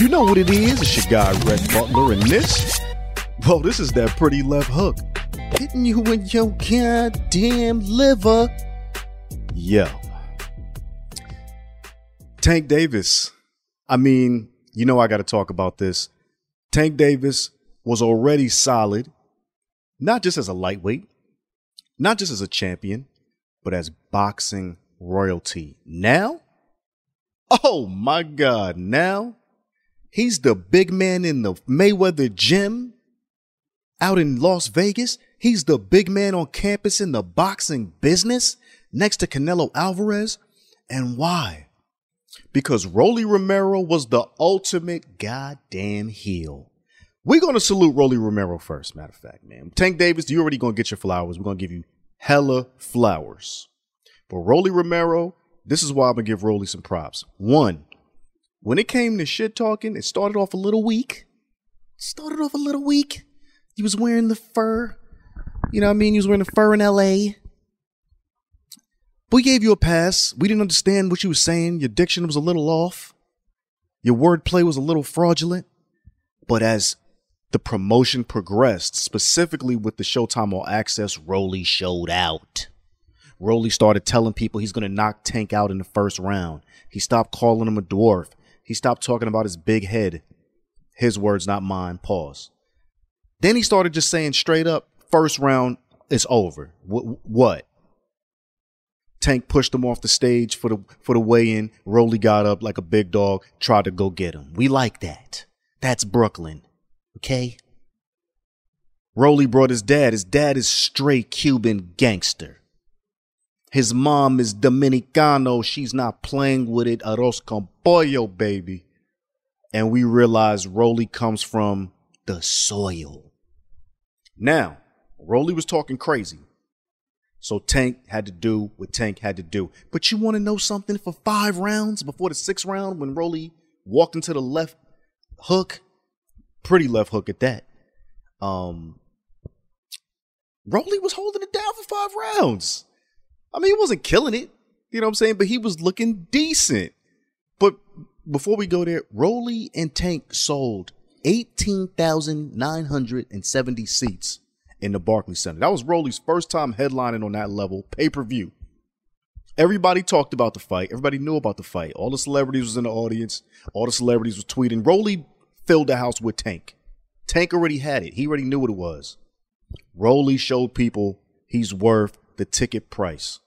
You know what it is? It's your guy, Rhett Butler, and this, well, this is that pretty left hook. Hitting you in your goddamn liver. Yo. Tank Davis. I mean, you know I got to talk about this. Tank Davis was already solid, not just as a lightweight, not just as a champion, but as boxing royalty. Now, oh my God, now He's the big man in the Mayweather gym out in Las Vegas. He's the big man on campus in the boxing business next to Canelo Alvarez. And why? Because Rolly Romero was the ultimate goddamn heel. We're going to salute Rolly Romero first, matter of fact, man. Tank Davis, you already going to get your flowers. We're going to give you hella flowers. But Rolly Romero, this is why I'm going to give Rolly some props. One, when it came to shit talking, it started off a little weak. Started off a little weak. He was wearing the fur. You know what I mean? He was wearing the fur in LA. But we gave you a pass. We didn't understand what you were saying. Your diction was a little off. Your wordplay was a little fraudulent. But as the promotion progressed, specifically with the Showtime All Access, Rolly showed out. Rolly started telling people he's going to knock Tank out in the first round. He stopped calling him a dwarf. He stopped talking about his big head. His words, not mine. Pause. Then he started just saying straight up, first round is over. W- what? Tank pushed him off the stage for the for the weigh-in. Rolly got up like a big dog, tried to go get him. We like that. That's Brooklyn. Okay? Rolly brought his dad. His dad is straight Cuban gangster. His mom is Dominicano. She's not playing with it. Arroz con pollo, baby. And we realize Rolly comes from the soil. Now, Rolly was talking crazy. So Tank had to do what Tank had to do. But you want to know something? For five rounds before the sixth round, when Rolly walked into the left hook, pretty left hook at that. Um, Rolly was holding it down for five rounds. I mean, he wasn't killing it, you know what I'm saying? But he was looking decent. But before we go there, Rolly and Tank sold 18,970 seats in the Barclays Center. That was Rolly's first time headlining on that level, pay per view. Everybody talked about the fight. Everybody knew about the fight. All the celebrities was in the audience. All the celebrities was tweeting. Rolly filled the house with Tank. Tank already had it. He already knew what it was. Rolly showed people he's worth the ticket price.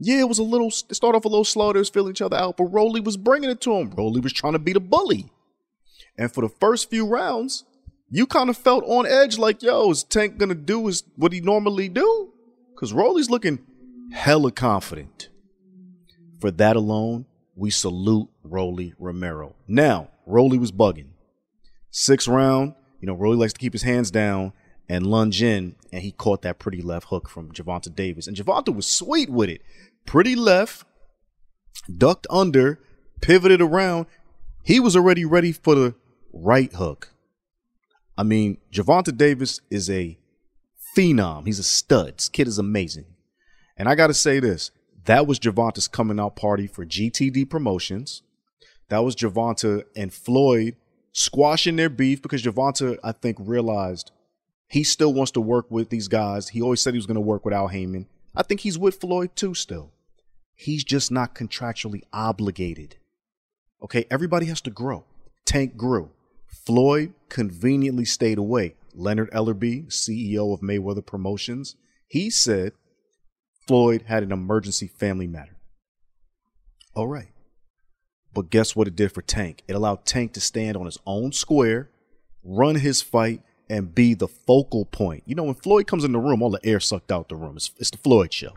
Yeah, it was a little, it started off a little slow. They was feeling each other out, but Rolly was bringing it to him. Rolly was trying to be the bully. And for the first few rounds, you kind of felt on edge like, yo, is Tank going to do is what he normally do? Because Rolly's looking hella confident. For that alone, we salute Rolly Romero. Now, Rolly was bugging. Sixth round, you know, Rolly likes to keep his hands down and lunge in, and he caught that pretty left hook from Gervonta Davis. And Gervonta was sweet with it. Pretty left, ducked under, pivoted around. He was already ready for the right hook. I mean, Gervonta Davis is a phenom. He's a stud. This kid is amazing. And I got to say this that was Gervonta's coming out party for GTD Promotions. That was Gervonta and Floyd squashing their beef because Gervonta, I think, realized he still wants to work with these guys. He always said he was going to work with Al Haymon. I think he's with Floyd too still. He's just not contractually obligated. Okay, everybody has to grow. Tank grew. Floyd conveniently stayed away. Leonard Ellerbe, CEO of Mayweather Promotions, he said Floyd had an emergency family matter. All right. But guess what it did for Tank? It allowed Tank to stand on his own square, run his fight, and be the focal point. You know, when Floyd comes in the room, all the air sucked out the room. It's, it's the Floyd show.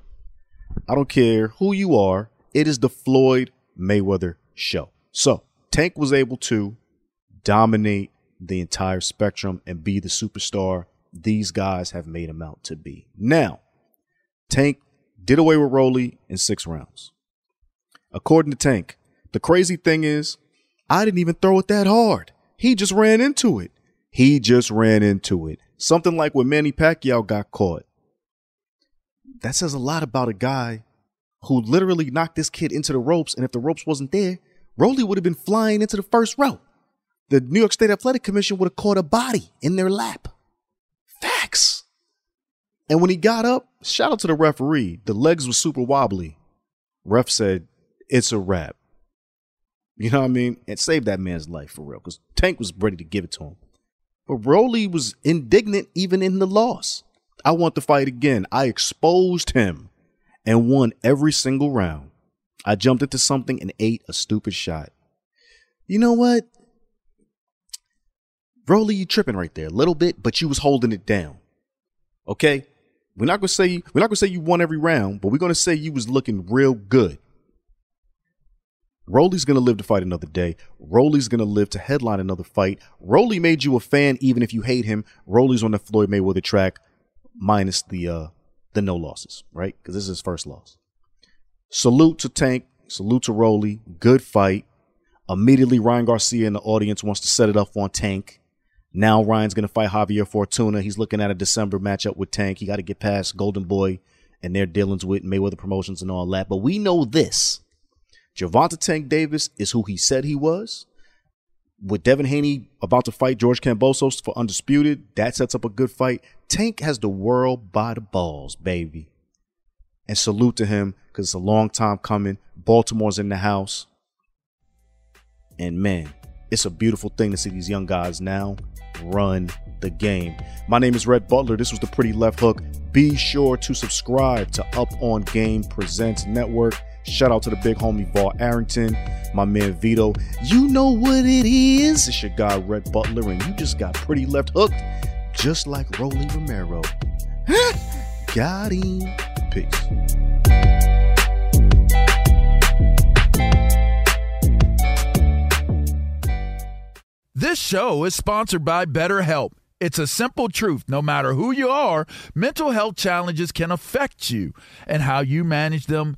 I don't care who you are, it is the Floyd Mayweather show. So, Tank was able to dominate the entire spectrum and be the superstar these guys have made him out to be. Now, Tank did away with Rolly in six rounds. According to Tank, the crazy thing is, I didn't even throw it that hard. He just ran into it. He just ran into it. Something like when Manny Pacquiao got caught. That says a lot about a guy who literally knocked this kid into the ropes, and if the ropes wasn't there, Rolly would have been flying into the first row. The New York State Athletic Commission would have caught a body in their lap. Facts. And when he got up, shout out to the referee. The legs were super wobbly. Ref said, it's a wrap. You know what I mean? And saved that man's life for real because Tank was ready to give it to him. But Rolly was indignant even in the loss. I want to fight again. I exposed him and won every single round. I jumped into something and ate a stupid shot. You know what? Rolly, you tripping right there a little bit, but you was holding it down. Okay? We're not gonna say we're not gonna say you won every round, but we're gonna say you was looking real good. Rolly's gonna live to fight another day. Rolly's gonna live to headline another fight. Rolly made you a fan, even if you hate him. Rolly's on the Floyd Mayweather track, minus the uh the no losses, right? Because this is his first loss. Salute to Tank. Salute to Rolly. Good fight. Immediately, Ryan Garcia in the audience wants to set it up on Tank. Now Ryan's going to fight Javier Fortuna. He's looking at a December matchup with Tank. He got to get past Golden Boy and their dealings with Mayweather Promotions and all that. But we know this. Gervonta Tank Davis is who he said he was. With Devin Haney about to fight George Kambosos for Undisputed, that sets up a good fight. Tank has the world by the balls, baby. And salute to him because it's a long time coming. Baltimore's in the house. And man, it's a beautiful thing to see these young guys now run the game. My name is Rhett Butler. This was the Pritty Left Hook. Be sure to subscribe to Up on Game Presents Network. Shout out to the big homie Val Arrington, my man Vito. You know what it is. It's your guy Rhett Butler, and you just got pretty left hooked, just like Rolly Romero. got him. Peace. This show is sponsored by BetterHelp. It's a simple truth. No matter who you are, mental health challenges can affect you, and how you manage them